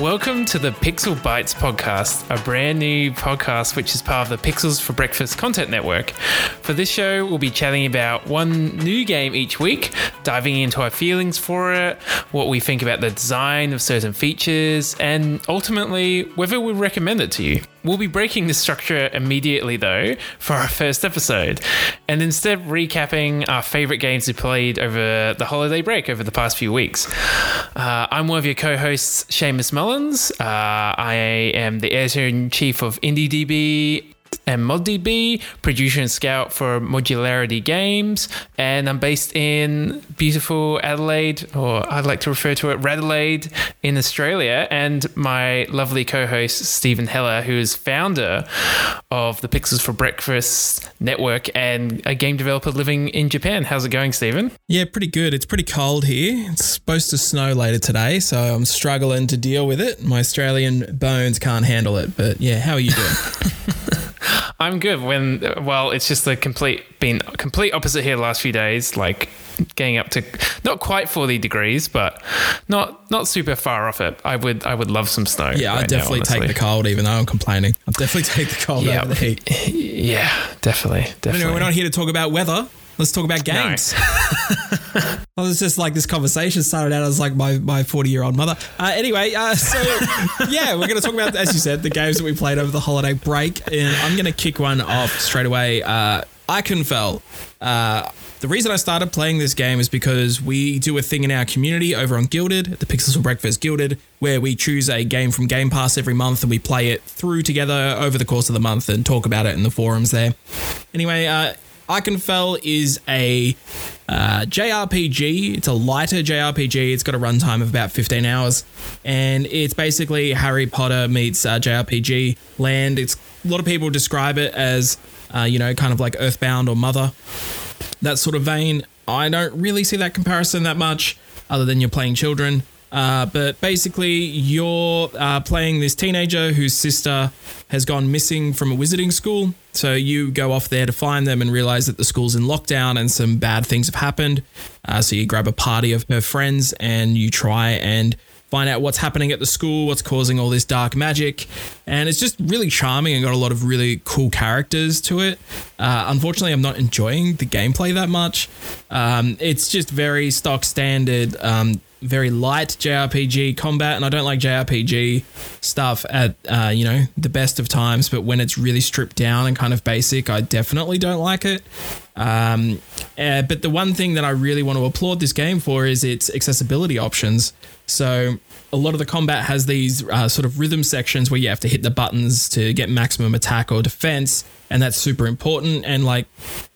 Welcome to the Pixel Bites podcast, a brand new podcast which is part of the Pixels for Breakfast content network. For this show, we'll be chatting about one new game each week, diving into our feelings for it, what we think about the design of certain features, and ultimately whether we recommend it to you. We'll be breaking this structure immediately, though, for our first episode, and instead recapping our favorite games we played over the holiday break over the past few weeks. Uh, I'm one of your co hosts, Seamus Mullins. Uh, I am the editor in chief of IndieDB and ModDB, producer and scout for Modularity Games, and I'm based in beautiful Adelaide, or I'd like to refer to it Radelaide in Australia, and my lovely co-host Stephen Heller, who is founder of the Pixels for Breakfast network and a game developer living in Japan. How's it going, Stephen? Yeah, pretty good. It's pretty cold here. It's supposed to snow later today, so I'm struggling to deal with it. My Australian bones can't handle it, but yeah, how are you doing? I'm good. When well, it's just the complete been complete opposite here the last few days. Like getting up to not quite 40 degrees, but not not super far off it. I would I would love some snow. Yeah, right I definitely now, take the cold, even though I'm complaining. I definitely take the cold yep. over the heat. Yeah, definitely, definitely. Anyway, we're not here to talk about weather. Let's talk about games. No. I was just like this conversation started out as like my my 40 year old mother. Uh, anyway, uh, so yeah, we're going to talk about as you said the games that we played over the holiday break, and I'm going to kick one off straight away. Uh, Ikenfell. Uh, the reason I started playing this game is because we do a thing in our community over on Guilded, the Pixels for Breakfast Guilded, where we choose a game from Game Pass every month and we play it through together over the course of the month and talk about it in the forums there. Anyway, uh, Ikenfell is a uh, JRPG. It's a lighter JRPG. It's got a runtime of about 15 hours. And it's basically Harry Potter meets uh, JRPG land. It's A lot of people describe it as, uh, you know, kind of like Earthbound or Mother, that sort of vein. I don't really see that comparison that much, other than you're playing children. Uh, but basically, you're uh, playing this teenager whose sister has gone missing from a wizarding school. So you go off there to find them and realize that the school's in lockdown and some bad things have happened. Uh, so you grab a party of her friends and you try and find out what's happening at the school, what's causing all this dark magic. And it's just really charming and got a lot of really cool characters to it. Uh, unfortunately, I'm not enjoying the gameplay that much. Um, it's just very stock standard. Um, very light JRPG combat, and I don't like JRPG stuff at uh, you know the best of times. But when it's really stripped down and kind of basic, I definitely don't like it. Um, uh, but the one thing that I really want to applaud this game for is its accessibility options. So a lot of the combat has these uh, sort of rhythm sections where you have to hit the buttons to get maximum attack or defense and that's super important. And like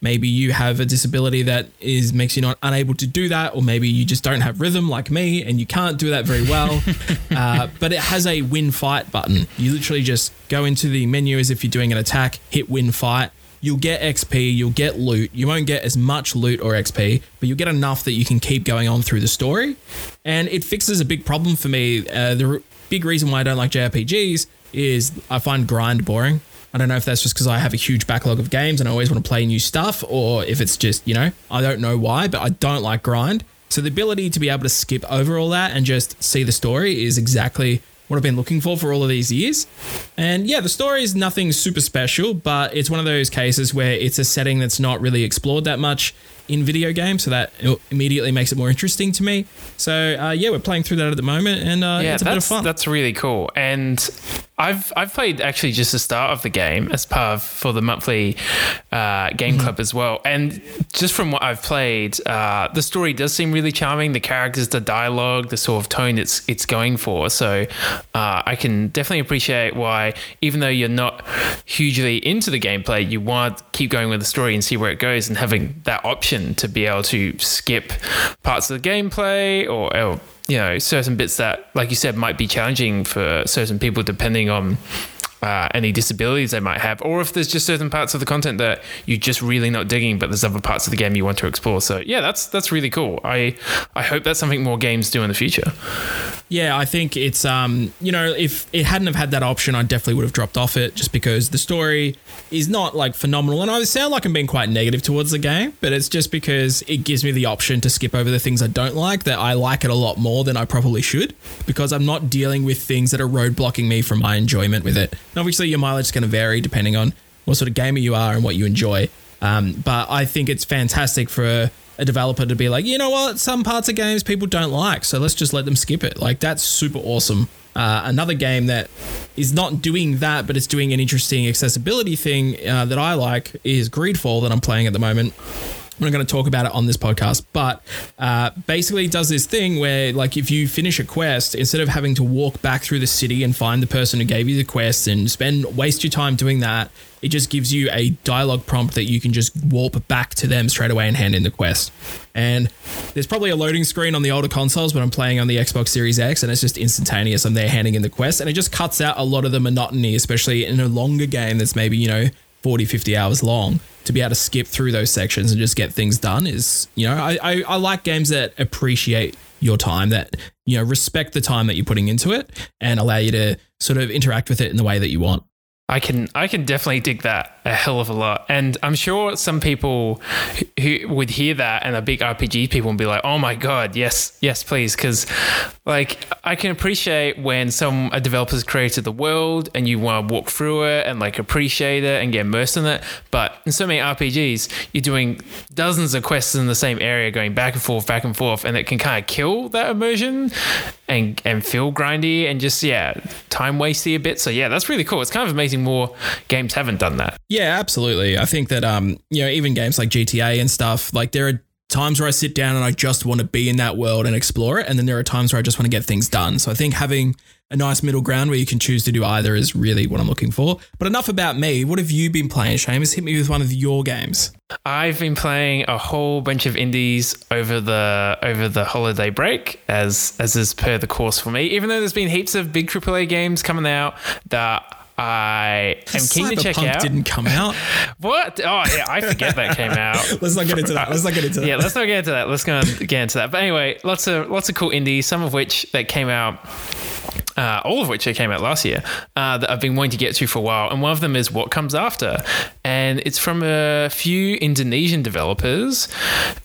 maybe you have a disability that is makes you not unable to do that or maybe you just don't have rhythm like me and you can't do that very well. Uh, but it has a win fight button. You literally just go into the menu as if you're doing an attack hit win fight you'll get xp you'll get loot. You won't get as much loot or xp but you'll get enough that you can keep going on through the story. And it fixes a big problem for me. Uh, the big reason why i don't like jrpgs is i find grind boring. I don't know if that's just because I have a huge backlog of games and I always want to play new stuff, or if it's just, you know, I don't know why, but I don't like grind. So the ability to be able to skip over all that and just see the story is exactly what I've been looking for for all of these years. And yeah, the story is nothing super special, but it's one of those cases where it's a setting that's not really explored that much in video games, so that immediately makes it more interesting to me. So uh, yeah, we're playing through that at the moment, and uh, yeah, it's a bit of fun. That's really cool. And I've I've played actually just the start of the game as part of for the monthly uh, game mm-hmm. club as well. And just from what I've played, uh, the story does seem really charming. The characters, the dialogue, the sort of tone it's it's going for. So uh, I can definitely appreciate why, even though you're not hugely into the gameplay, you want to keep going with the story and see where it goes, and having that option to be able to skip parts of the gameplay or, or you know certain bits that like you said might be challenging for certain people depending on uh, any disabilities they might have, or if there's just certain parts of the content that you're just really not digging, but there's other parts of the game you want to explore. So yeah, that's that's really cool. I I hope that's something more games do in the future. Yeah, I think it's um, you know, if it hadn't have had that option, I definitely would have dropped off it just because the story is not like phenomenal. And I sound like I'm being quite negative towards the game, but it's just because it gives me the option to skip over the things I don't like that I like it a lot more than I probably should because I'm not dealing with things that are roadblocking me from my enjoyment with it. And obviously, your mileage is going to vary depending on what sort of gamer you are and what you enjoy. Um, but I think it's fantastic for a developer to be like, you know what, some parts of games people don't like, so let's just let them skip it. Like that's super awesome. Uh, another game that is not doing that, but it's doing an interesting accessibility thing uh, that I like is Greedfall that I'm playing at the moment. I'm not going to talk about it on this podcast, but uh, basically does this thing where, like, if you finish a quest, instead of having to walk back through the city and find the person who gave you the quest and spend waste your time doing that, it just gives you a dialogue prompt that you can just warp back to them straight away and hand in the quest. And there's probably a loading screen on the older consoles, but I'm playing on the Xbox Series X and it's just instantaneous. I'm there handing in the quest and it just cuts out a lot of the monotony, especially in a longer game that's maybe, you know, 40, 50 hours long to be able to skip through those sections and just get things done is, you know, I, I, I like games that appreciate your time, that, you know, respect the time that you're putting into it and allow you to sort of interact with it in the way that you want. I can I can definitely dig that a hell of a lot, and I'm sure some people who would hear that and are big RPG people and be like, "Oh my god, yes, yes, please," because like I can appreciate when some a developer's created the world and you want to walk through it and like appreciate it and get immersed in it, but in so many RPGs, you're doing dozens of quests in the same area, going back and forth, back and forth, and it can kind of kill that immersion and and feel grindy and just yeah, time wasty a bit. So yeah, that's really cool. It's kind of amazing more games haven't done that. Yeah, absolutely. I think that um, you know, even games like GTA and stuff, like there are times where I sit down and I just want to be in that world and explore it, and then there are times where I just want to get things done. So I think having a nice middle ground where you can choose to do either is really what I'm looking for. But enough about me. What have you been playing, Seamus? Hit me with one of your games. I've been playing a whole bunch of indies over the over the holiday break, as as is per the course for me. Even though there's been heaps of big AAA games coming out that I am keen to check out. Didn't come out. What? Oh yeah, I forget that came out. let's not get into that. Let's not get into that. Yeah, let's not get into that. Let's go and get into that. But anyway, lots of lots of cool indies. Some of which that came out. Uh, all of which came out last year uh, that I've been wanting to get to for a while, and one of them is What Comes After, and it's from a few Indonesian developers,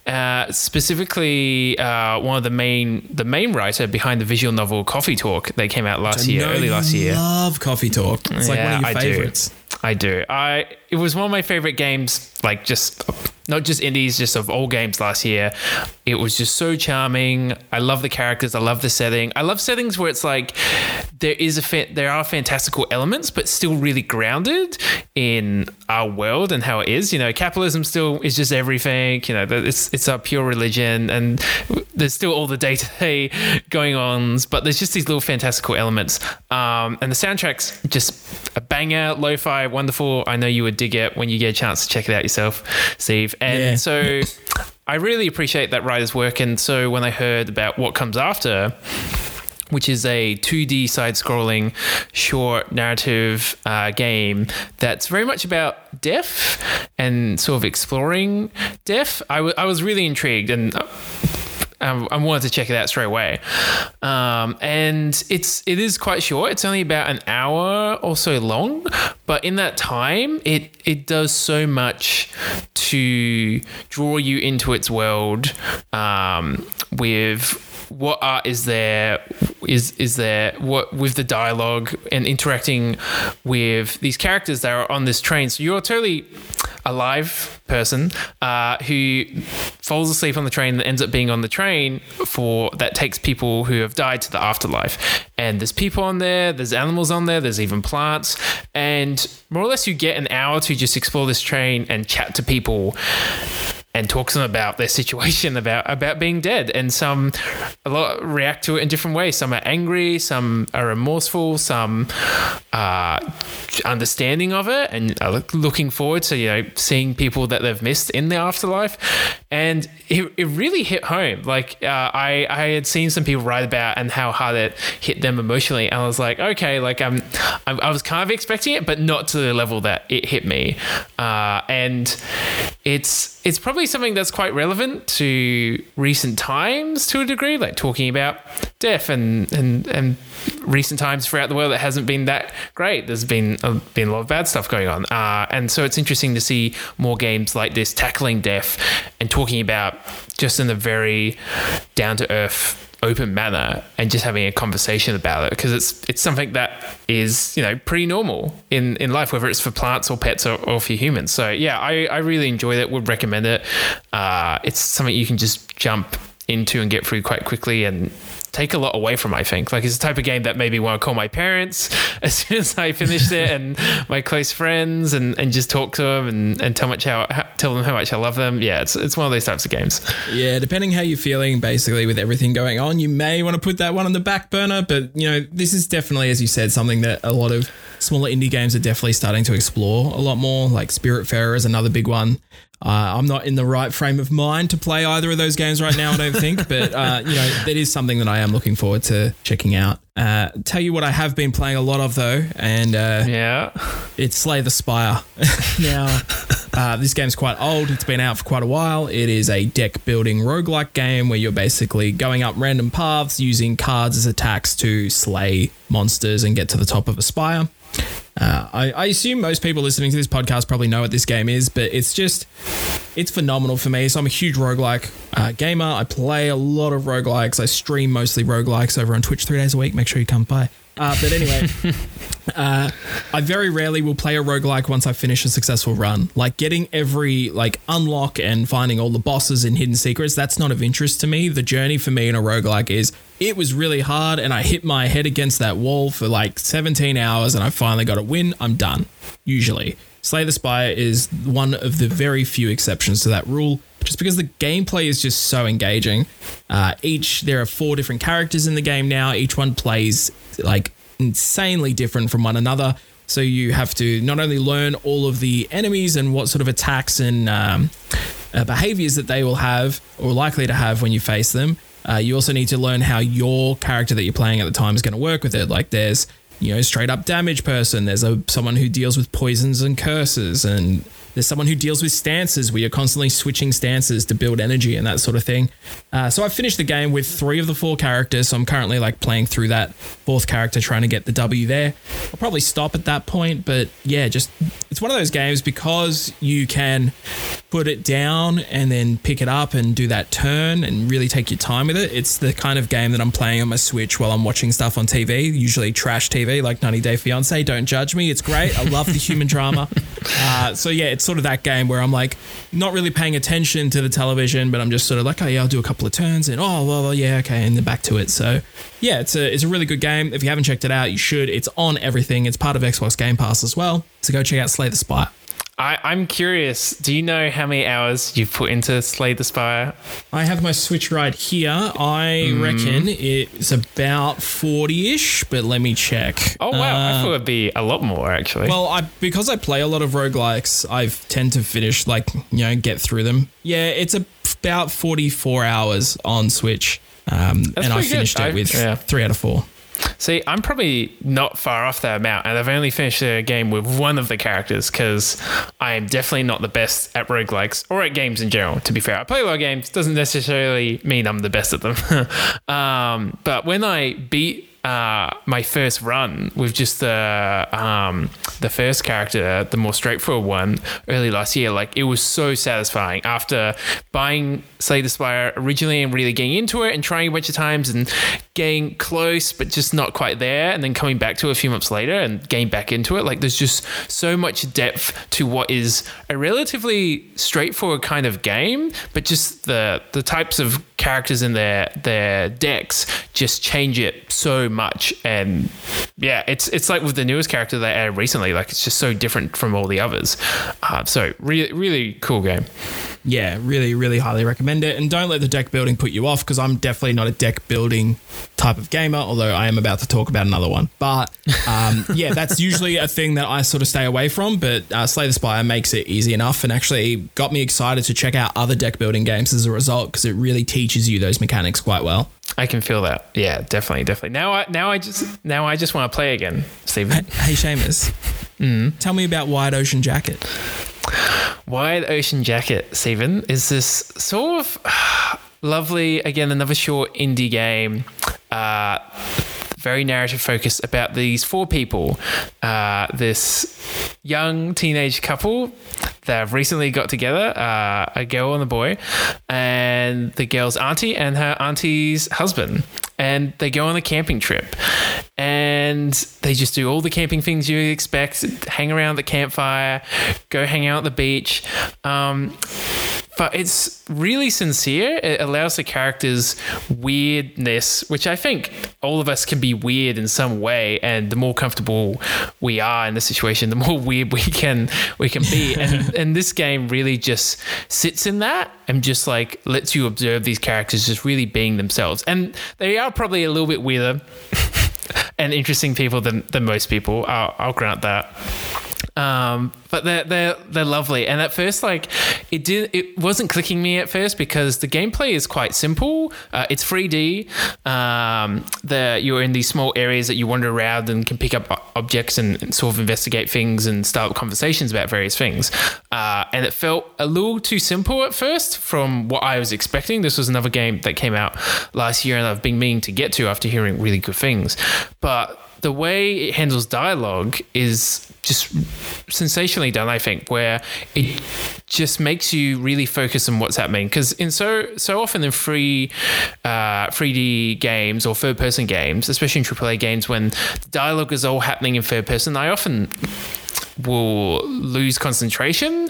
uh, specifically uh, one of the main the main writer behind the visual novel Coffee Talk. They came out last year, early last year. Love Coffee Talk. It's like one Yeah, of your I do. favorites. I do. I it was one of my favorite games, like just not just indies, just of all games last year. It was just so charming. I love the characters. I love the setting. I love settings where it's like there is a fa- there are fantastical elements, but still really grounded in our world and how it is. You know, capitalism still is just everything. You know, it's it's our pure religion, and there's still all the day to day going ons, but there's just these little fantastical elements. Um, and the soundtrack's just a banger, lo-fi, wonderful. I know you would dig it when you get a chance to check it out yourself, Steve. And Yeah. so I really appreciate that writer's work. And so when I heard about what comes after, which is a 2D side scrolling short narrative uh, game that's very much about death and sort of exploring death. I, w- I was really intrigued and. uh, um, I wanted to check it out straight away, um, and it's it is quite short. It's only about an hour or so long, but in that time, it it does so much to draw you into its world um, with what art is there is is there what with the dialogue and interacting with these characters that are on this train. So you're totally a live person uh, who falls asleep on the train that ends up being on the train for that takes people who have died to the afterlife. And there's people on there there's animals on there there's even plants. And more or less you get an hour to just explore this train and chat to people and talks to them about their situation, about about being dead, and some a lot react to it in different ways. Some are angry, some are remorseful, some are understanding of it, and are looking forward to you know seeing people that they've missed in the afterlife. And it, it really hit home. Like uh, I I had seen some people write about and how hard it hit them emotionally, and I was like, okay, like I'm, I'm I was kind of expecting it, but not to the level that it hit me. Uh, and it's it's probably something that's quite relevant to recent times to a degree, like talking about death and and and recent times throughout the world that hasn't been that great. There's been a, been a lot of bad stuff going on, uh, and so it's interesting to see more games like this tackling death and talking about just in a very down to earth open manner and just having a conversation about it because it's it's something that is you know pretty normal in in life whether it's for plants or pets or, or for humans. So yeah I, I really enjoyed it would recommend it. Uh, it's something you can just jump into and get through quite quickly and take a lot away from. I think like it's the type of game that maybe want to call my parents as soon as I finished it, and my close friends, and, and just talk to them and, and tell much how tell them how much I love them. Yeah, it's it's one of those types of games. Yeah, depending how you're feeling, basically with everything going on, you may want to put that one on the back burner. But you know, this is definitely, as you said, something that a lot of smaller indie games are definitely starting to explore a lot more. Like Spiritfarer is another big one. Uh, I'm not in the right frame of mind to play either of those games right now, I don't think. But, uh, you know, that is something that I am looking forward to checking out. Uh, tell you what, I have been playing a lot of, though. And uh, yeah, it's Slay the Spire. now, uh, this game's quite old. It's been out for quite a while. It is a deck building roguelike game where you're basically going up random paths using cards as attacks to slay monsters and get to the top of a spire. Uh, I, I, assume most people listening to this podcast probably know what this game is, but it's just, it's phenomenal for me. So I'm a huge roguelike uh, gamer. I play a lot of roguelikes. I stream mostly roguelikes over on Twitch three days a week. Make sure you come by. Uh, but anyway, uh, I very rarely will play a roguelike once I finish a successful run. Like getting every like unlock and finding all the bosses and hidden secrets, that's not of interest to me. The journey for me in a roguelike is it was really hard and I hit my head against that wall for like 17 hours and I finally got a win. I'm done. Usually. Slay the Spire is one of the very few exceptions to that rule just because the gameplay is just so engaging. Uh, each there are four different characters in the game now. Each one plays like insanely different from one another. So you have to not only learn all of the enemies and what sort of attacks and um, uh, behaviors that they will have or likely to have when you face them. Uh, you also need to learn how your character that you're playing at the time is going to work with it. Like there's you know straight up damage person. There's a someone who deals with poisons and curses and there's someone who deals with stances where you're constantly switching stances to build energy and that sort of thing. Uh, so I finished the game with three of the four characters. So I'm currently like playing through that fourth character, trying to get the W there. I'll probably stop at that point, but yeah, just it's one of those games because you can put it down and then pick it up and do that turn and really take your time with it. It's the kind of game that I'm playing on my Switch while I'm watching stuff on TV, usually trash TV like 90 Day Fiance. Don't judge me. It's great. I love the human drama. Uh, so yeah, it's sort of that game where I'm like not really paying attention to the television, but I'm just sort of like, oh yeah, I'll do a couple of turns and oh well, well yeah, okay, and then back to it. So yeah, it's a it's a really good game. If you haven't checked it out, you should. It's on everything. It's part of Xbox Game Pass as well. So go check out Slay the Spire. I, I'm curious. Do you know how many hours you've put into Slay the Spire? I have my Switch right here. I mm. reckon it's about forty-ish, but let me check. Oh wow, uh, I thought it'd be a lot more actually. Well, I because I play a lot of roguelikes, I tend to finish like you know get through them. Yeah, it's about forty-four hours on Switch, um, and I finished good. it with yeah. three out of four. See, I'm probably not far off that amount, and I've only finished a game with one of the characters because I am definitely not the best at roguelikes or at games in general, to be fair. I play a lot of games, doesn't necessarily mean I'm the best at them. um, but when I beat uh, my first run with just the um, the first character, the more straightforward one, early last year. Like it was so satisfying after buying Slay the Spire originally and really getting into it and trying a bunch of times and getting close but just not quite there, and then coming back to it a few months later and getting back into it. Like there's just so much depth to what is a relatively straightforward kind of game, but just the the types of characters in their their decks just change it so much. And yeah, it's it's like with the newest character they added recently, like it's just so different from all the others. Uh, so really really cool game. Yeah, really, really highly recommend it. And don't let the deck building put you off because I'm definitely not a deck building type of gamer, although I am about to talk about another one. But um, yeah, that's usually a thing that I sort of stay away from. But uh, Slay the Spire makes it easy enough and actually got me excited to check out other deck building games as a result because it really teaches you those mechanics quite well. I can feel that. Yeah, definitely, definitely. Now I now I just now I just want to play again, Stephen. Hey, Seamus, mm. tell me about Wide Ocean Jacket. Wide Ocean Jacket, Stephen, is this sort of lovely, again, another short indie game. Uh, very narrative focused about these four people. Uh, this young teenage couple that have recently got together, uh, a girl and a boy, and the girl's auntie and her auntie's husband. And they go on a camping trip and they just do all the camping things you expect hang around the campfire, go hang out at the beach. Um, but it's really sincere. It allows the characters weirdness, which I think all of us can be weird in some way. And the more comfortable we are in the situation, the more weird we can we can be. and and this game really just sits in that and just like lets you observe these characters just really being themselves. And they are probably a little bit weirder and interesting people than than most people. I'll, I'll grant that. Um, but they're they're they're lovely. And at first, like it did, it wasn't clicking me at first because the gameplay is quite simple. Uh, it's 3D. Um, the you're in these small areas that you wander around and can pick up objects and, and sort of investigate things and start conversations about various things. Uh, and it felt a little too simple at first from what I was expecting. This was another game that came out last year and I've been meaning to get to after hearing really good things, but the way it handles dialogue is just sensationally done, I think, where it just makes you really focus on what's happening. Because in so so often in free uh, 3D games or third person games, especially in AAA games, when dialogue is all happening in third person, I often will lose concentration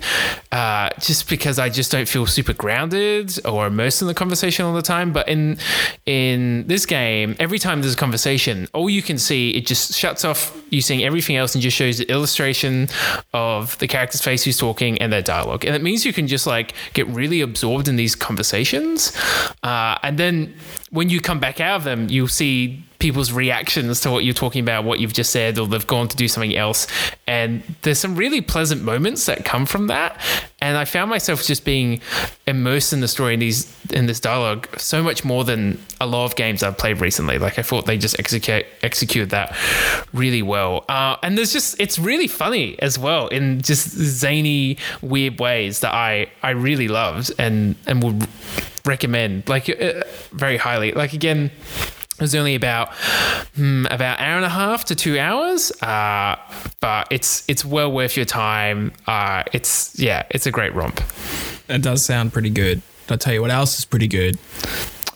uh, just because I just don't feel super grounded or immersed in the conversation all the time. But in in this game, every time there's a conversation, all you can see it just shuts off you seeing everything else and just shows the illustration of the character's face who's talking and their dialogue. And it means you can just like get really absorbed in these conversations, uh, and then when you come back out of them, you'll see people's reactions to what you're talking about, what you've just said, or they've gone to do something else. And there's some really pleasant moments that come from that. And I found myself just being immersed in the story in these in this dialogue so much more than a lot of games I've played recently. Like I thought they just execute executed that really well. Uh, and there's just it's really funny as well in just zany, weird ways that I I really loved and and would recommend like uh, very highly. Like again it was only about hmm, about hour and a half to two hours, uh, but it's it's well worth your time. Uh, it's yeah, it's a great romp. It does sound pretty good. I'll tell you what else is pretty good.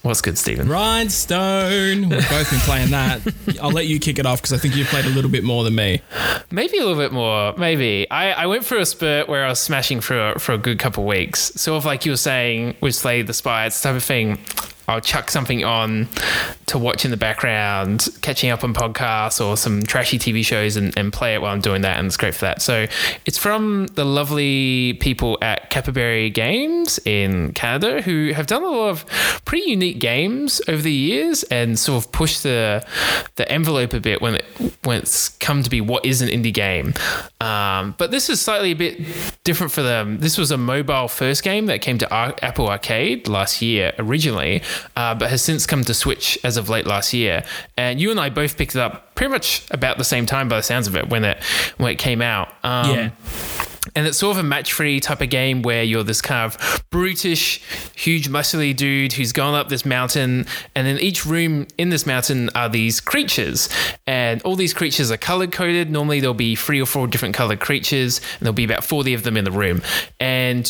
What's good, Stephen? Grindstone. We've both been playing that. I'll let you kick it off because I think you've played a little bit more than me. Maybe a little bit more. Maybe I, I went through a spurt where I was smashing for a, for a good couple of weeks. Sort of like you were saying with Slay the Spire, it's type of thing I'll chuck something on to watch in the background, catching up on podcasts or some trashy TV shows and, and play it while I'm doing that. And it's great for that. So it's from the lovely people at Capybara Games in Canada who have done a lot of pretty unique games over the years and sort of pushed the the envelope a bit when it when it's come to be what is an indie game. Um, but this is slightly a bit different for them. This was a mobile first game that came to Apple Arcade last year originally uh, but has since come to Switch as of late last year. And you and I both picked it up pretty much about the same time, by the sounds of it, when it when it came out. Um, yeah and it's sort of a match three type of game where you're this kind of brutish, huge, muscly dude who's gone up this mountain. And in each room in this mountain are these creatures. And all these creatures are color coded. Normally, there'll be three or four different colored creatures, and there'll be about 40 of them in the room. And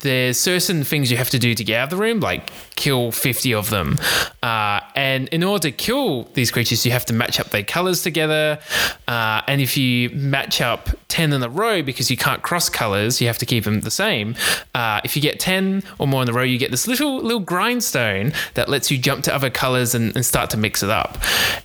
there's certain things you have to do to get out of the room, like kill 50 of them. Uh, and in order to kill these creatures, you have to match up their colors together. Uh, and if you match up 10 in a row because you can't cross colors, you have to keep them the same. Uh, if you get 10 or more in a row, you get this little little grindstone that lets you jump to other colors and, and start to mix it up.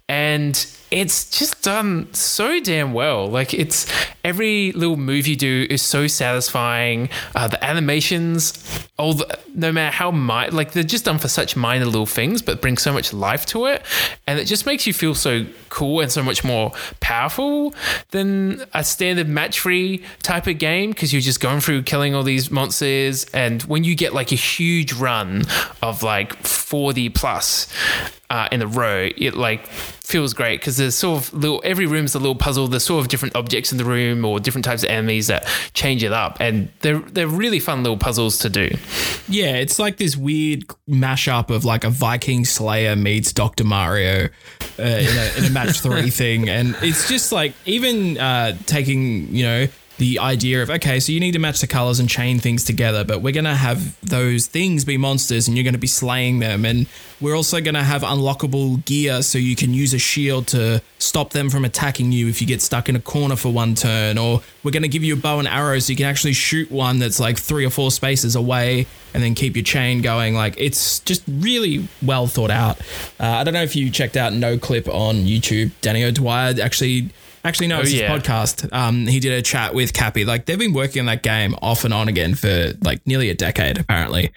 And it's just done so damn well. Like it's every little move you do is so satisfying. Uh, the animations, all the, no matter how like they're just done for such minor little things, but bring so much life to it, and it just makes you feel so cool and so much more powerful than a standard match three type of game because you're just going through killing all these monsters, and when you get like a huge run of like forty plus uh, in a row, it like feels great because there's sort of little every room's a little puzzle. There's sort of different objects in the room or different types of enemies that change it up, and they're they're really fun little puzzles to do. Yeah, it's like this weird mashup of like a Viking Slayer meets Doctor Mario uh, in, a, in a match three thing, and it's just like even uh, taking you know the idea of okay, so you need to match the colors and chain things together, but we're gonna have those things be monsters and you're gonna be slaying them, and we're also gonna have unlockable gear so you can use a shield to stop them from attacking you if you get stuck in a corner for one turn, or we're gonna give you a bow and arrow so you can actually shoot one that's like three or four spaces away and then keep your chain going. Like it's just really well thought out. Uh, I don't know if you checked out Noclip on YouTube. Danny O'Dwyer actually Actually, no, it's Oh, yeah. his podcast. Um, he did a chat with Capy. Like they've been working on that game off and on again for like nearly a decade, apparently.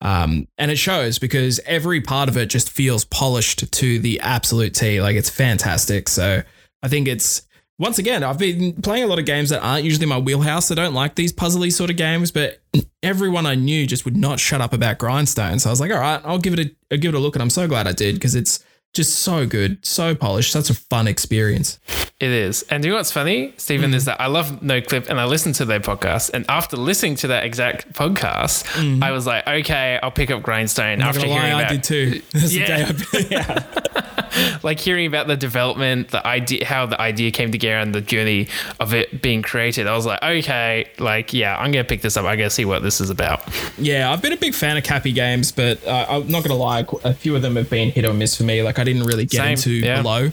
Um, and it shows because every part of it just feels polished to the absolute T. Like it's fantastic. So I think it's once again, I've been playing a lot of games that aren't usually my wheelhouse. I don't like these puzzly sort of games, but everyone I knew just would not shut up about Grindstone. So I was like, all right, I'll give it a I'll give it a look, and I'm so glad I did because it's just so good, so polished, such a fun experience. It is. And you know what's funny, Stephen, Mm. is that I love Noclip and I listen to their podcast. And after listening to that exact podcast, I was like, okay, I'll pick up Grindstone Mm. After lie, hearing I about did too. That's the Yeah. I, yeah. like hearing about the development, the idea, how the idea came together, and the journey of it being created. I was like, okay, like yeah, I'm gonna pick this up. I gotta see what this is about. Yeah, I've been a big fan of Capy games, but uh, I'm not gonna lie, a few of them have been hit or miss for me. Like I didn't really get Same, into yeah. below.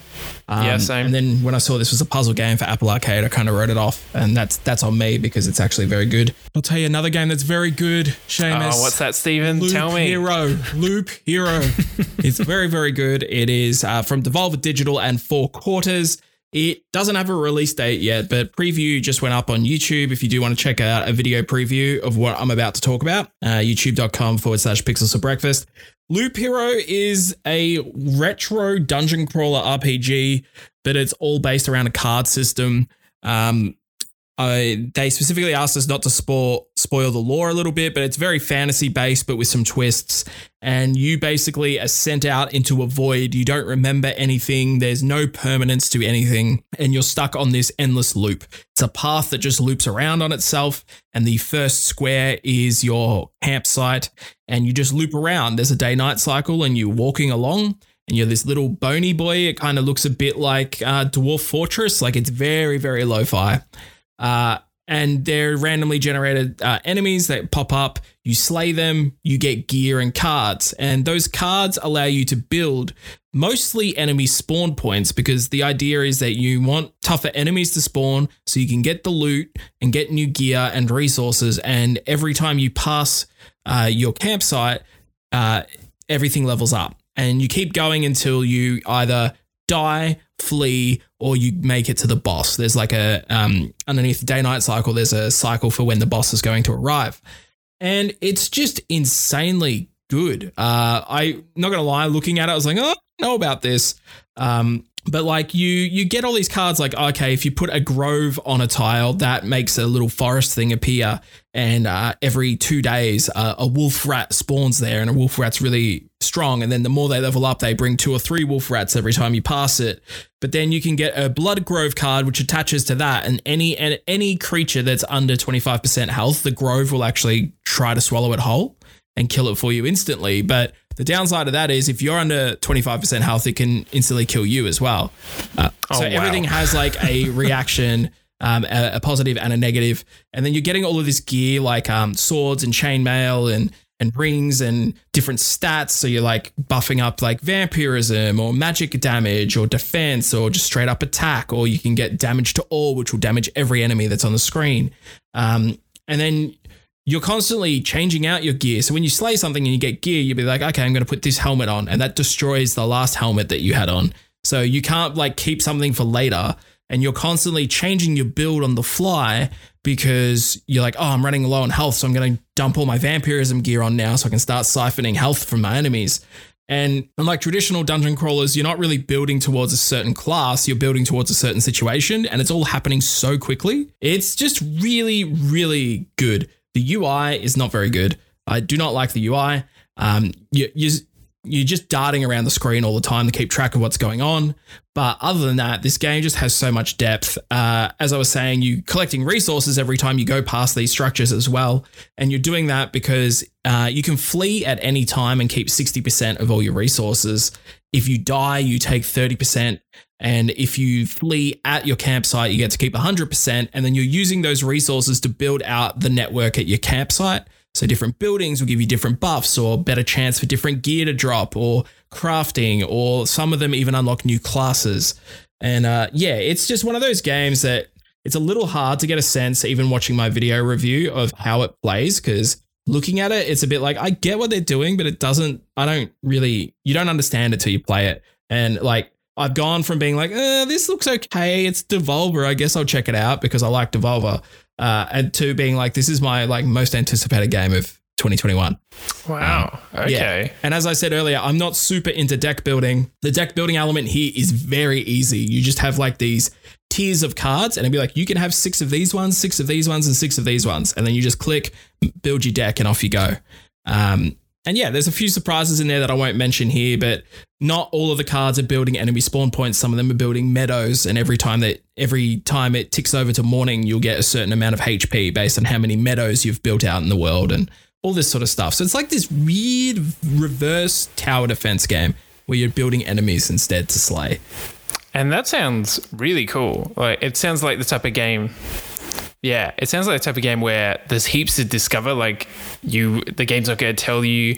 Um, Yeah, same. And then when I saw this was a puzzle game for Apple Arcade, I kind of wrote it off, and that's that's on me because it's actually very good. I'll tell you another game that's very good, Seamus. Oh, what's that, Steven? Loop Tell me. Hero. Loop Hero. it's very, very good. It is uh, from Devolver Digital and Four Quarters. It doesn't have a release date yet, but preview just went up on YouTube. If you do want to check out a video preview of what I'm about to talk about, uh, youtube.com forward slash pixels for breakfast. Loop Hero is a retro dungeon crawler RPG, but it's all based around a card system. Um, I, they specifically asked us not to spoil spoil the lore a little bit, but it's very fantasy based, but with some twists. And you basically are sent out into a void. You don't remember anything. There's no permanence to anything, and you're stuck on this endless loop. It's a path that just loops around on itself. And the first square is your campsite, and you just loop around. There's a day night cycle, and you're walking along. And you're this little bony boy. It kind of looks a bit like uh, Dwarf Fortress. Like it's very, very lo fi. Uh, and they're randomly generated uh, enemies that pop up. You slay them, you get gear and cards. And those cards allow you to build mostly enemy spawn points because the idea is that you want tougher enemies to spawn so you can get the loot and get new gear and resources. And every time you pass uh, your campsite, uh, everything levels up. And you keep going until you either die, flee, or you make it to the boss. There's like a um, underneath the day night cycle. There's a cycle for when the boss is going to arrive, and it's just insanely good. Uh, I not gonna lie, looking at it, I was like, oh, I know about this. Um, but like you, you get all these cards. Like okay, if you put a grove on a tile, that makes a little forest thing appear, and uh, every two days, uh, a wolf rat spawns there, and a wolf rat's really strong. And then the more they level up, they bring two or three wolf rats every time you pass it. But then you can get a blood grove card, which attaches to that, and any and any creature that's under twenty five percent health, the grove will actually try to swallow it whole and kill it for you instantly. But the downside of that is if you're under 25% health, it can instantly kill you as well. Uh, Oh, so wow. everything has like a reaction, um, a, a positive and a negative. And then you're getting all of this gear like um, swords and chainmail and and rings and different stats. So you're like buffing up like vampirism or magic damage or defense or just straight up attack, or you can get damage to all, which will damage every enemy that's on the screen. Um, and then you're constantly changing out your gear. So when you slay something and you get gear, you'll be like, okay, I'm going to put this helmet on, and that destroys the last helmet that you had on. So you can't like keep something for later and you're constantly changing your build on the fly because you're like, oh, I'm running low on health, so I'm going to dump all my vampirism gear on now so I can start siphoning health from my enemies. And unlike traditional dungeon crawlers, you're not really building towards a certain class, you're building towards a certain situation, and it's all happening so quickly. It's just really, really good. The UI is not very good. I do not like the UI. Um, you, you, you're just darting around the screen all the time to keep track of what's going on. But other than that, this game just has so much depth. Uh, as I was saying, you collecting resources every time you go past these structures as well, and you're doing that because uh, you can flee at any time and keep sixty percent of all your resources. If you die, you take thirty percent. And if you flee at your campsite, you get to keep 100%. And then you're using those resources to build out the network at your campsite. So different buildings will give you different buffs or better chance for different gear to drop or crafting, or some of them even unlock new classes. And uh, yeah, it's just one of those games that it's a little hard to get a sense, even watching my video review of how it plays, because looking at it, it's a bit like I get what they're doing, but it doesn't, I don't really, you don't understand it till you play it. And like, I've gone from being like, uh, this looks okay. It's Devolver. I guess I'll check it out because I like Devolver uh, and two being like this is my like most anticipated game of 2021. Wow. Um, okay. Yeah. And as I said earlier, I'm not super into deck building. The deck building element here is very easy. You just have like these tiers of cards, and it'd be like you can have six of these ones, six of these ones, and six of these ones, and then you just click, build your deck, and off you go. Um, and yeah, there's a few surprises in there that I won't mention here, but not all of the cards are building enemy spawn points. Some of them are building meadows, and every time that every time it ticks over to morning, you'll get a certain amount of HP based on how many meadows you've built out in the world and all this sort of stuff. So it's like this weird reverse tower defense game where you're building enemies instead to slay. And that sounds really cool. Like it sounds like the type of game yeah, it sounds like the type of game where there's heaps to discover. Like you, the game's not going to tell you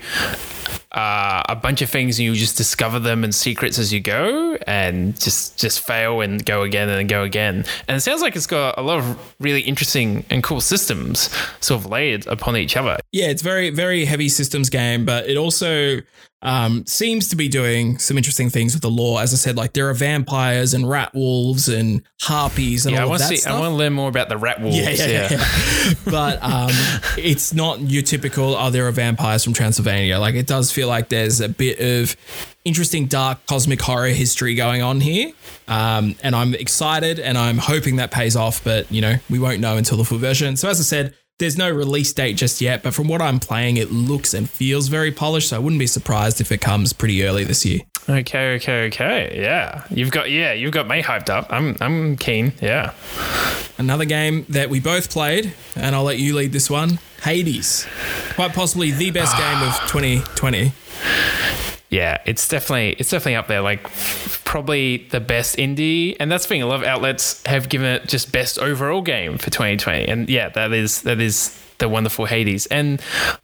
uh, a bunch of things, and you just discover them and secrets as you go, and just just fail and go again and go again. And it sounds like it's got a lot of really interesting and cool systems sort of layered upon each other. Yeah, it's very very heavy systems game, but it also um, seems to be doing some interesting things with the lore. As I said, like there are vampires and rat wolves and harpies and yeah, all I that see, stuff. I want to learn more about the rat wolves. Yeah, yeah, yeah. yeah. but um, it's not your typical, oh, there are vampires from Transylvania. Like it does feel like there's a bit of interesting, dark, cosmic horror history going on here. Um, and I'm excited and I'm hoping that pays off, but you know, we won't know until the full version. So as I said, there's no release date just yet, but from what I'm playing, it looks and feels very polished. So I wouldn't be surprised if it comes pretty early this year. Okay, okay, okay. Yeah, you've got yeah, you've got me hyped up. I'm I'm keen. Yeah. Another game that we both played, and I'll let you lead this one. Hades, quite possibly the best game of 2020 yeah, it's definitely it's definitely up there. Like probably the best indie, and that's the thing. A lot of outlets have given it just best overall game for 2020, and yeah, that is that is the wonderful Hades. And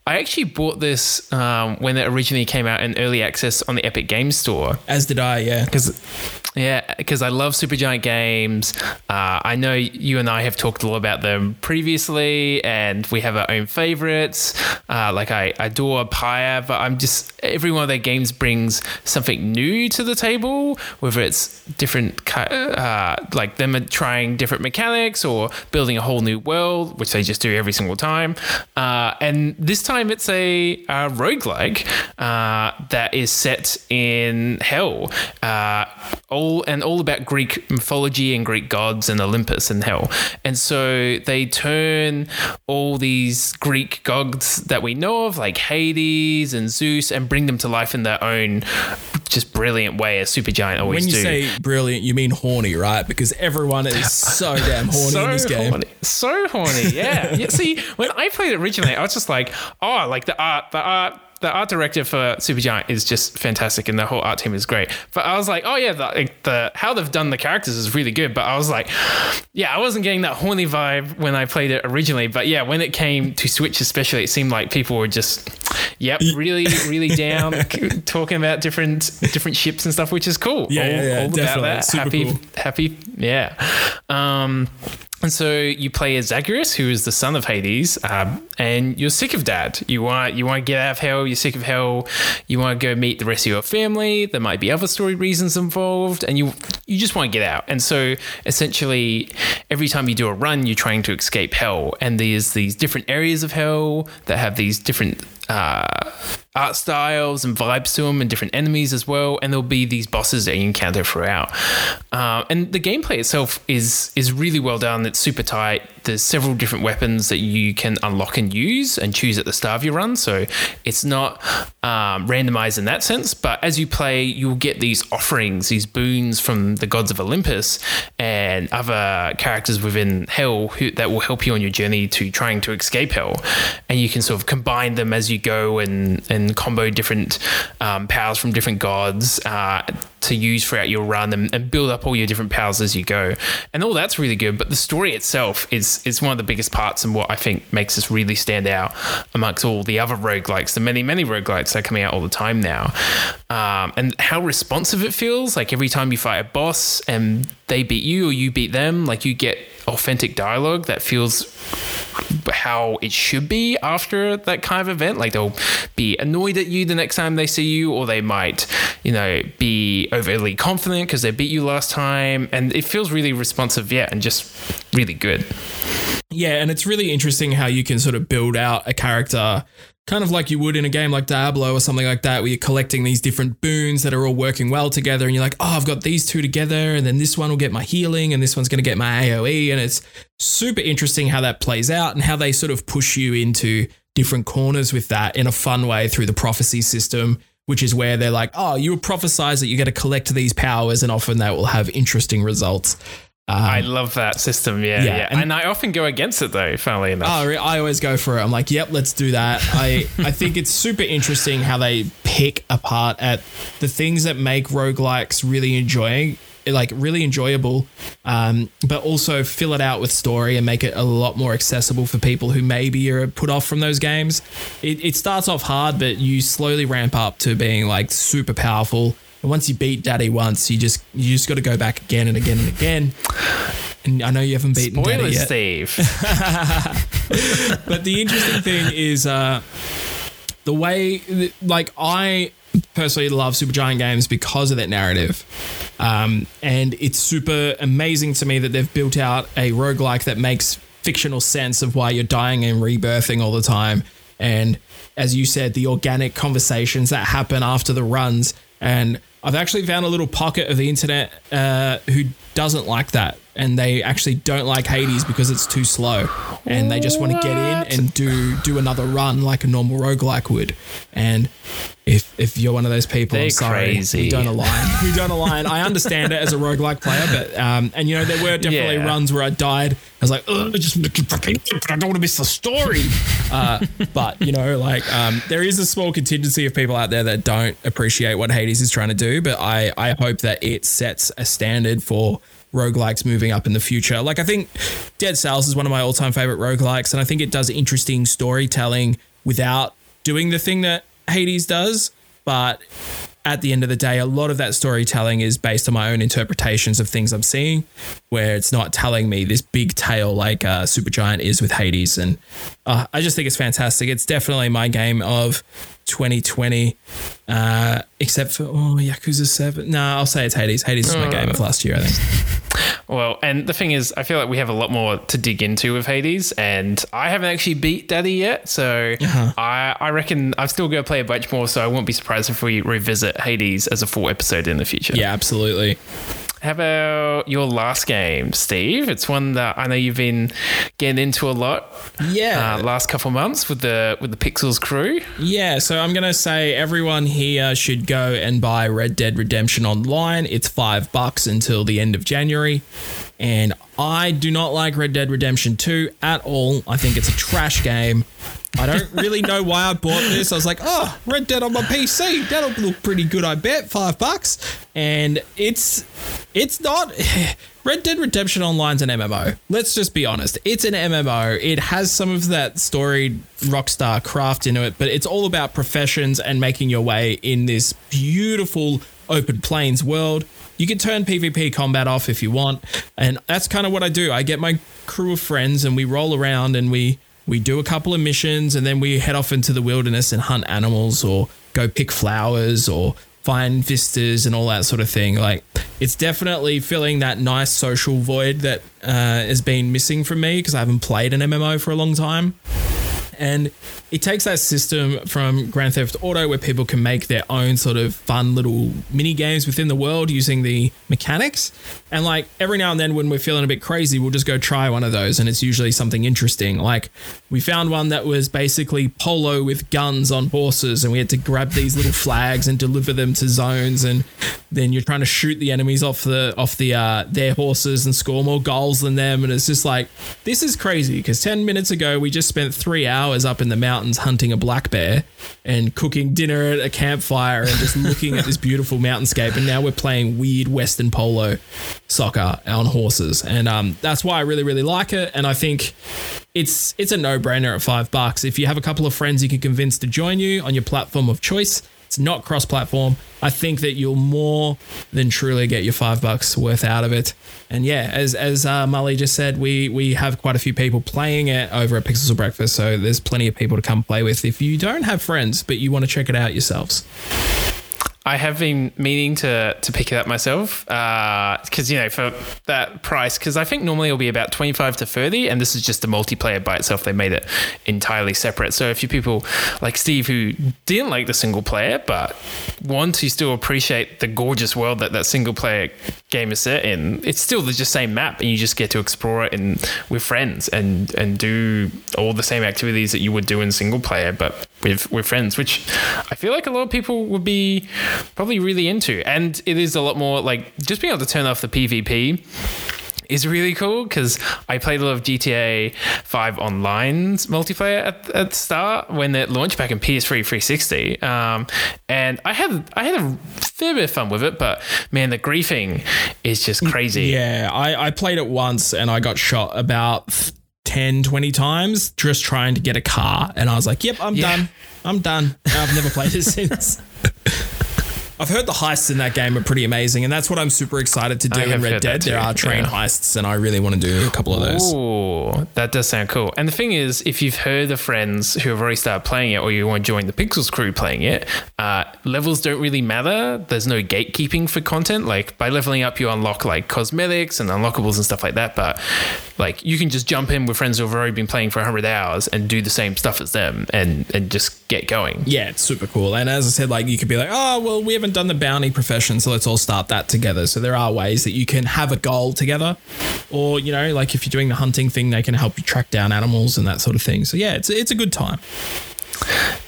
I actually bought this um, when it originally came out in early access on the Epic Games Store. As did I, yeah. Because yeah, because I love Supergiant games. Uh, I know you and I have talked a lot about them previously, and we have our own favorites. Uh, like I adore Pyre, but I'm just every one of their games brings something new to the table, whether it's different, uh, like them trying different mechanics or building a whole new world, which they just do every single time. Uh, and this time it's a, a roguelike uh, that is set in hell. Uh, all and all about Greek mythology and Greek gods and Olympus and hell. And so they turn all these Greek gods that we know of, like Hades and Zeus, and bring them to life in their own just brilliant way, as Supergiant always do. When you do. say brilliant, you mean horny, right? Because everyone is so damn horny so in this game. Horny. So horny, yeah. yeah. See, when I played it originally, I was just like, oh, like the art, the art the art director for Supergiant is just fantastic, and the whole art team is great. But I was like, oh yeah, the, the how they've done the characters is really good. But I was like, yeah, I wasn't getting that horny vibe when I played it originally. But yeah, when it came to Switch, especially, it seemed like people were just, yep, really, really down, talking about different different ships and stuff, which is cool. Yeah, all, yeah, yeah, all about that. Super happy, cool. happy, yeah. Um, And so you play as Zagreus, who is the son of Hades, um, and you're sick of dad. You want you want to get out of hell. You're sick of hell. You want to go meet the rest of your family. There might be other story reasons involved, and you you just want to get out. And so essentially, every time you do a run, you're trying to escape hell. And there's these different areas of hell that have these different uh, art styles and vibes to them and different enemies as well and there'll be these bosses that you encounter throughout. Uh, and the gameplay itself is is really well done. It's super tight there's several different weapons that you can unlock and use and choose at the start of your run so it's not um, randomized in that sense but as you play you'll get these offerings these boons from the gods of olympus and other characters within hell who, that will help you on your journey to trying to escape hell. And you can sort of combine them as you go and and combo different um, powers from different gods uh, to use throughout your run and, and, build up all your different powers as you go. And all that's really good. But the story itself is is one of the biggest parts and what I think makes this really stand out amongst all the other roguelikes, the many, many roguelikes that are coming out all the time now. Um, and how responsive it feels. Like every time you fight a boss and they beat you or you beat them, like you get authentic dialogue that feels how it should be after that kind of event. Like they'll be annoyed at you the next time they see you, or they might, you know, be overly confident because they beat you last time. And it feels really responsive, yeah, and just really good. Yeah, and it's really interesting how you can sort of build out a character kind of like you would in a game like Diablo or something like that, where you're collecting these different boons that are all working well together, and you're like, oh, I've got these two together, and then this one will get my healing, and this one's going to get my AoE, and it's super interesting how that plays out and how they sort of push you into different corners with that in a fun way through the prophecy system. Which is where they're like, oh, you prophesize that you get to collect these powers, and often that will have interesting results. Um, I love that system. Yeah, yeah. yeah. And, and, I often go against it though, funnily enough. Oh, I always go for it. I'm like, yep, let's do that. I, I think it's super interesting how they pick apart at the things that make roguelikes really enjoying like really enjoyable, um, but also fill it out with story and make it a lot more accessible for people who maybe are put off from those games. It, it starts off hard, but you slowly ramp up to being like super powerful and once you beat Daddy once, you just you just got to go back again and again and again. And I know you haven't beaten Spoilers, Daddy yet. Steve. but the interesting thing is uh, the way, like I personally love Supergiant games because of that narrative. Um, and it's super amazing to me that they've built out a roguelike that makes fictional sense of why you're dying and rebirthing all the time. And as you said, the organic conversations that happen after the runs. And I've actually found a little pocket of the internet uh, who doesn't like that, and they actually don't like Hades because it's too slow, and they just want to get in and do do another run like a normal roguelike would. And if if you're one of those people, They're I'm sorry, crazy. we don't align. We don't align. I understand it as a roguelike player, but um, and you know there were definitely yeah. runs where I died. I was like, I just I don't want to miss the story. Uh, but you know, like um, there is a small contingency of people out there that don't appreciate what Hades is trying to do, but I I hope that it sets a standard for roguelikes moving up in the future. Like I think Dead Cells is one of my all-time favorite roguelikes and I think it does interesting storytelling without doing the thing that Hades does, but at the end of the day, a lot of that storytelling is based on my own interpretations of things I'm seeing, where it's not telling me this big tale like uh, Supergiant is with Hades. And uh, I just think it's fantastic. It's definitely my game of 2020, uh, except for oh Yakuza Seven. No, I'll say it's Hades. Hades is my game of last year, I think. Well, and the thing is, I feel like we have a lot more to dig into with Hades, and I haven't actually beat Daddy yet, so uh-huh. I I reckon I've still got to play a bunch more. So I won't be surprised if we revisit Hades as a full episode in the future. Yeah, absolutely. How about your last game, Steve? It's one that I know you've been getting into a lot. Yeah, uh, last couple months with the with the Pixels crew. Yeah, so I'm gonna say everyone here should go and buy Red Dead Redemption online. It's five bucks until the end of January. And I do not like Red Dead Redemption 2 at all. I think it's a trash game. I don't really know why I bought this. I was like, oh, Red Dead on my PC. That'll look pretty good, I bet. Five bucks. And it's it's not Red Dead Redemption Online's an MMO. Let's just be honest. It's an MMO. It has some of that story rockstar craft into it, but it's all about professions and making your way in this beautiful open plains world you can turn PvP combat off if you want, and that's kind of what I do. I get my crew of friends and we roll around and we we do a couple of missions and then we head off into the wilderness and hunt animals or go pick flowers or find vistas and all that sort of thing. Like it's definitely filling that nice social void that uh, has been missing from me because I haven't played an MMO for a long time. And it takes that system from Grand Theft Auto where people can make their own sort of fun little mini games within the world using the mechanics. And like every now and then when we're feeling a bit crazy, we'll just go try one of those and it's usually something interesting. Like we found one that was basically polo with guns on horses and we had to grab these little flags and deliver them to zones and then you're trying to shoot the enemies off the off the uh, their horses and score more goals than them and it's just like this is crazy because 10 minutes ago we just spent 3 hours up in the mountains mountains hunting a black bear and cooking dinner at a campfire and just looking at this beautiful mountainscape. And now we're playing weird Western polo soccer on horses. And um, that's why I really, really like it. And I think it's it's a no brainer at five bucks. If you have a couple of friends you can convince to join you on your platform of choice, it's not cross platform. I think that you'll more than truly get your five bucks worth out of it. And yeah, as as uh, Mully just said, we we have quite a few people playing it over at Pixels for Breakfast, so there's plenty of people to come play with if you don't have friends but you want to check it out yourselves. I have been meaning to to pick it up myself because uh, you know for that price because I think normally it'll be about twenty five to thirty and this is just a multiplayer by itself. They made it entirely separate. So if you people like Steve who didn't like the single player but want to still appreciate the gorgeous world that that single player game is set in, it's still the just same map and you just get to explore it and with friends and and do all the same activities that you would do in single player but with with friends, which I feel like a lot of people would be probably really into. And it is a lot more like just being able to turn off the PvP is really cool because I played a lot of GTA 5 online multiplayer at, at the start when it launched back in PS3 360. Um, and I had I had a fair bit of fun with it, but man, the griefing is just crazy. Yeah, I, I played it once and I got shot about 10, 20 times just trying to get a car. And I was like, yep, I'm yeah. done. I'm done. I've never played it since. I've heard the heists in that game are pretty amazing, and that's what I'm super excited to do in Red Dead. There are train yeah. heists, and I really want to do a couple of those. Oh, that does sound cool. And the thing is, if you've heard of friends who have already started playing it, or you want to join the Pixels crew playing it, uh, levels don't really matter. There's no gatekeeping for content. Like by leveling up, you unlock like cosmetics and unlockables and stuff like that. But like you can just jump in with friends who have already been playing for 100 hours and do the same stuff as them, and and just get going. Yeah, it's super cool. And as I said, like you could be like, oh well, we have haven't done the bounty profession, so let's all start that together. So there are ways that you can have a goal together, or you know, like if you're doing the hunting thing, they can help you track down animals and that sort of thing. So yeah, it's it's a good time.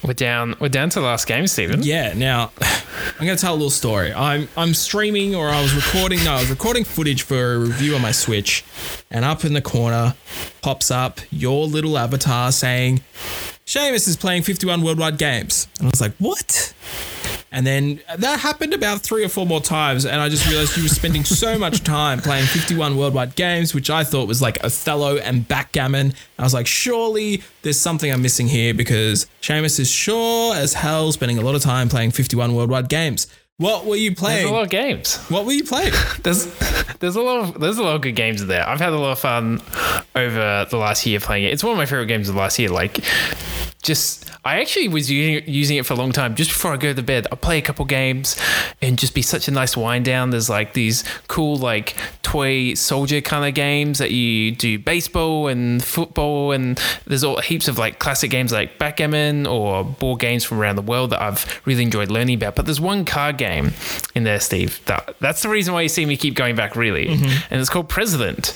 We're down. We're down to the last game, Stephen. Yeah. Now, I'm going to tell a little story. I'm I'm streaming, or I was recording. No, I was recording footage for a review on my Switch, and up in the corner pops up your little avatar saying, "Seamus is playing 51 worldwide games," and I was like, "What?" And then that happened about three or four more times. And I just realized you were spending so much time playing 51 worldwide games, which I thought was like Othello and backgammon. I was like, surely there's something I'm missing here because Seamus is sure as hell spending a lot of time playing 51 worldwide games. What were you playing? There's a lot of games. What were you playing? there's there's a lot of there's a lot of good games there. I've had a lot of fun over the last year playing it. It's one of my favorite games of the last year. Like just I actually was using, it for a long time just before I go to bed. I'll play a couple games and just be such a nice wind down. There's like these cool like toy soldier kind of games that you do baseball and football and there's all heaps of like classic games like backgammon or board games from around the world that I've really enjoyed learning about. But there's one card game in there, Steve. That, that's the reason why you see me keep going back really. Mm-hmm. And it's called President.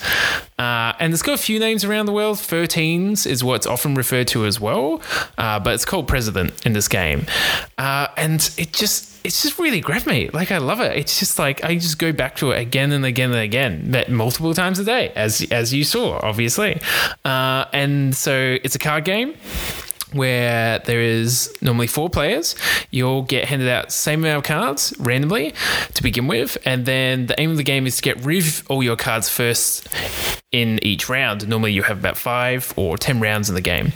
Uh, and it's got a few names around the world. 13s is what's often referred to as well uh, but it's called President in this game, uh, and it just it's just really grabbed me. Like I love it. It's just like I just go back to it again and again and again, multiple times a day, as as you saw, obviously. Uh, and so it's a card game where there is normally four players. You'll get handed out same amount of cards randomly to begin with, and then the aim of the game is to get rid of all your cards first in each round. Normally, you have about five or ten rounds in the game,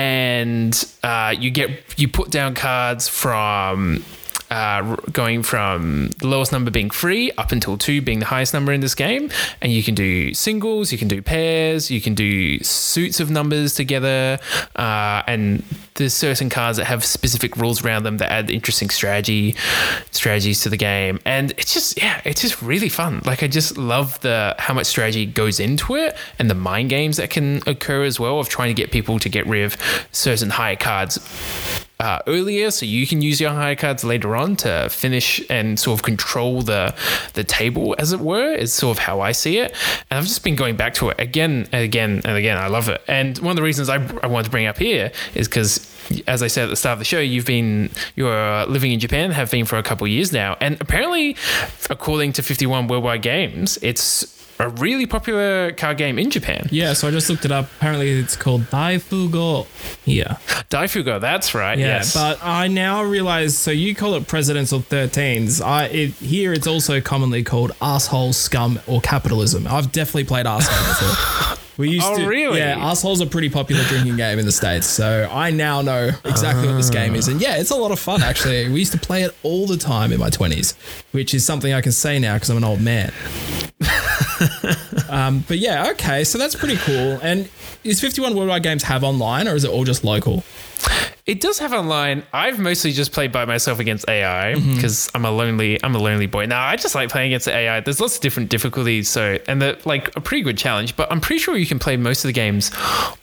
and uh, you get you put down cards from uh, going from the lowest number being free up until two being the highest number in this game. And you can do singles, you can do pairs, you can do suits of numbers together, uh, and there's certain cards that have specific rules around them that add interesting strategy strategies to the game. And it's just yeah, it's just really fun. Like I just love the how much strategy goes into it and the mind games that can occur as well of trying to get people to get rid of certain higher cards uh, earlier, so you can use your high cards later on to finish and sort of control the the table, as it were. Is sort of how I see it, and I've just been going back to it again and again and again. I love it, and one of the reasons I, I wanted to bring up here is because. As I said at the start of the show, you've been you're living in Japan, have been for a couple of years now, and apparently, according to 51 Worldwide Games, it's a really popular card game in Japan. Yeah, so I just looked it up. Apparently, it's called Daifugo. Yeah. Daifugo, that's right. Yeah, yes. but I now realize. So you call it presidential 13s. I it, here it's also commonly called asshole, scum, or capitalism. I've definitely played asshole before. We used Oh, to, really? Yeah, asshole's a pretty popular drinking game in the states, so I now know exactly what this ah. game is, and yeah, it's a lot of fun actually. We used to play it all the time in my twenties, which is something I can say now because I'm an old man. um, but yeah, okay, so that's pretty cool. And is 51 Worldwide Games have online, or is it all just local? It does have online. I've mostly just played by myself against AI Mm-hmm. because I'm a lonely I'm a lonely boy. Now I just like playing against the AI. There's lots of different difficulties, so and they're like a pretty good challenge. But I'm pretty sure you can play most of the games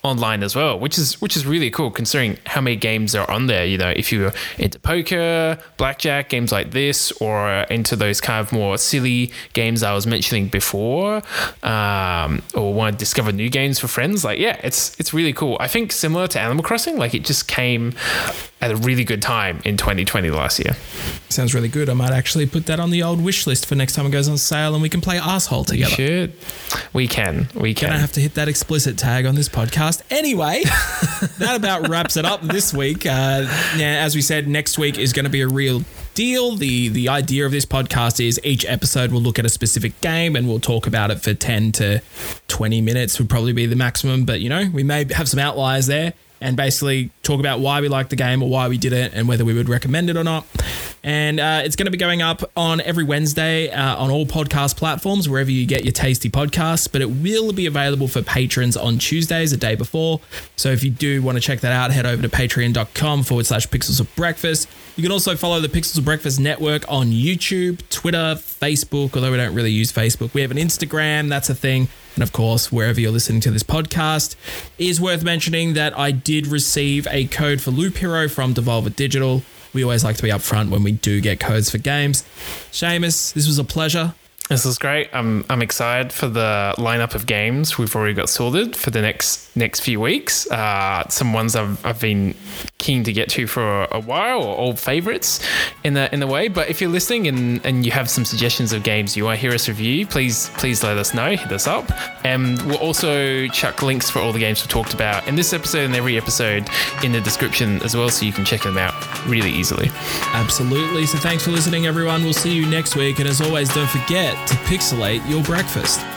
online as well, which is which is really cool considering how many games are on there. You know, if you're into poker, blackjack, games like this, or into those kind of more silly games I was mentioning before, um, or want to discover new games for friends, like yeah, it's it's really cool. I think similar to Animal Crossing, like it just came at a really good time in 2020 last year. Sounds really good. I might actually put that on the old wish list for next time it goes on sale and we can play asshole together. Should we can we can. Gonna have to hit that explicit tag on this podcast. Anyway, that about wraps it up this week. Uh, now, as we said, next week is going to be a real deal. The the idea of this podcast is each episode we'll look at a specific game and we'll talk about it for 10 to 20 minutes would probably be the maximum, but you know, we may have some outliers there and basically talk about why we like the game or why we did it and whether we would recommend it or not. And uh, it's going to be going up on every Wednesday uh, on all podcast platforms, wherever you get your tasty podcasts. But it will be available for patrons on Tuesdays, a day before. So if you do want to check that out, head over to patreon.com forward slash pixels of breakfast. You can also follow the Pixels of Breakfast Network on YouTube, Twitter, Facebook, although we don't really use Facebook. We have an Instagram, that's a thing. And of course, wherever you're listening to this podcast, is worth mentioning that I did receive a code for Loop Hero from Devolver Digital. We always like to be upfront when we do get codes for games. Seamus, this was a pleasure. This is great. I'm I'm excited for the lineup of games we've already got sorted for the next next few weeks. Uh, some ones I've, I've been keen to get to for a while, or old favorites in the in the way. But if you're listening and, and you have some suggestions of games you want to hear us review, please please let us know. Hit us up, and we'll also chuck links for all the games we talked about in this episode and every episode in the description as well, so you can check them out really easily. Absolutely. So thanks for listening, everyone. We'll see you next week. And as always, don't forget to pixelate your breakfast.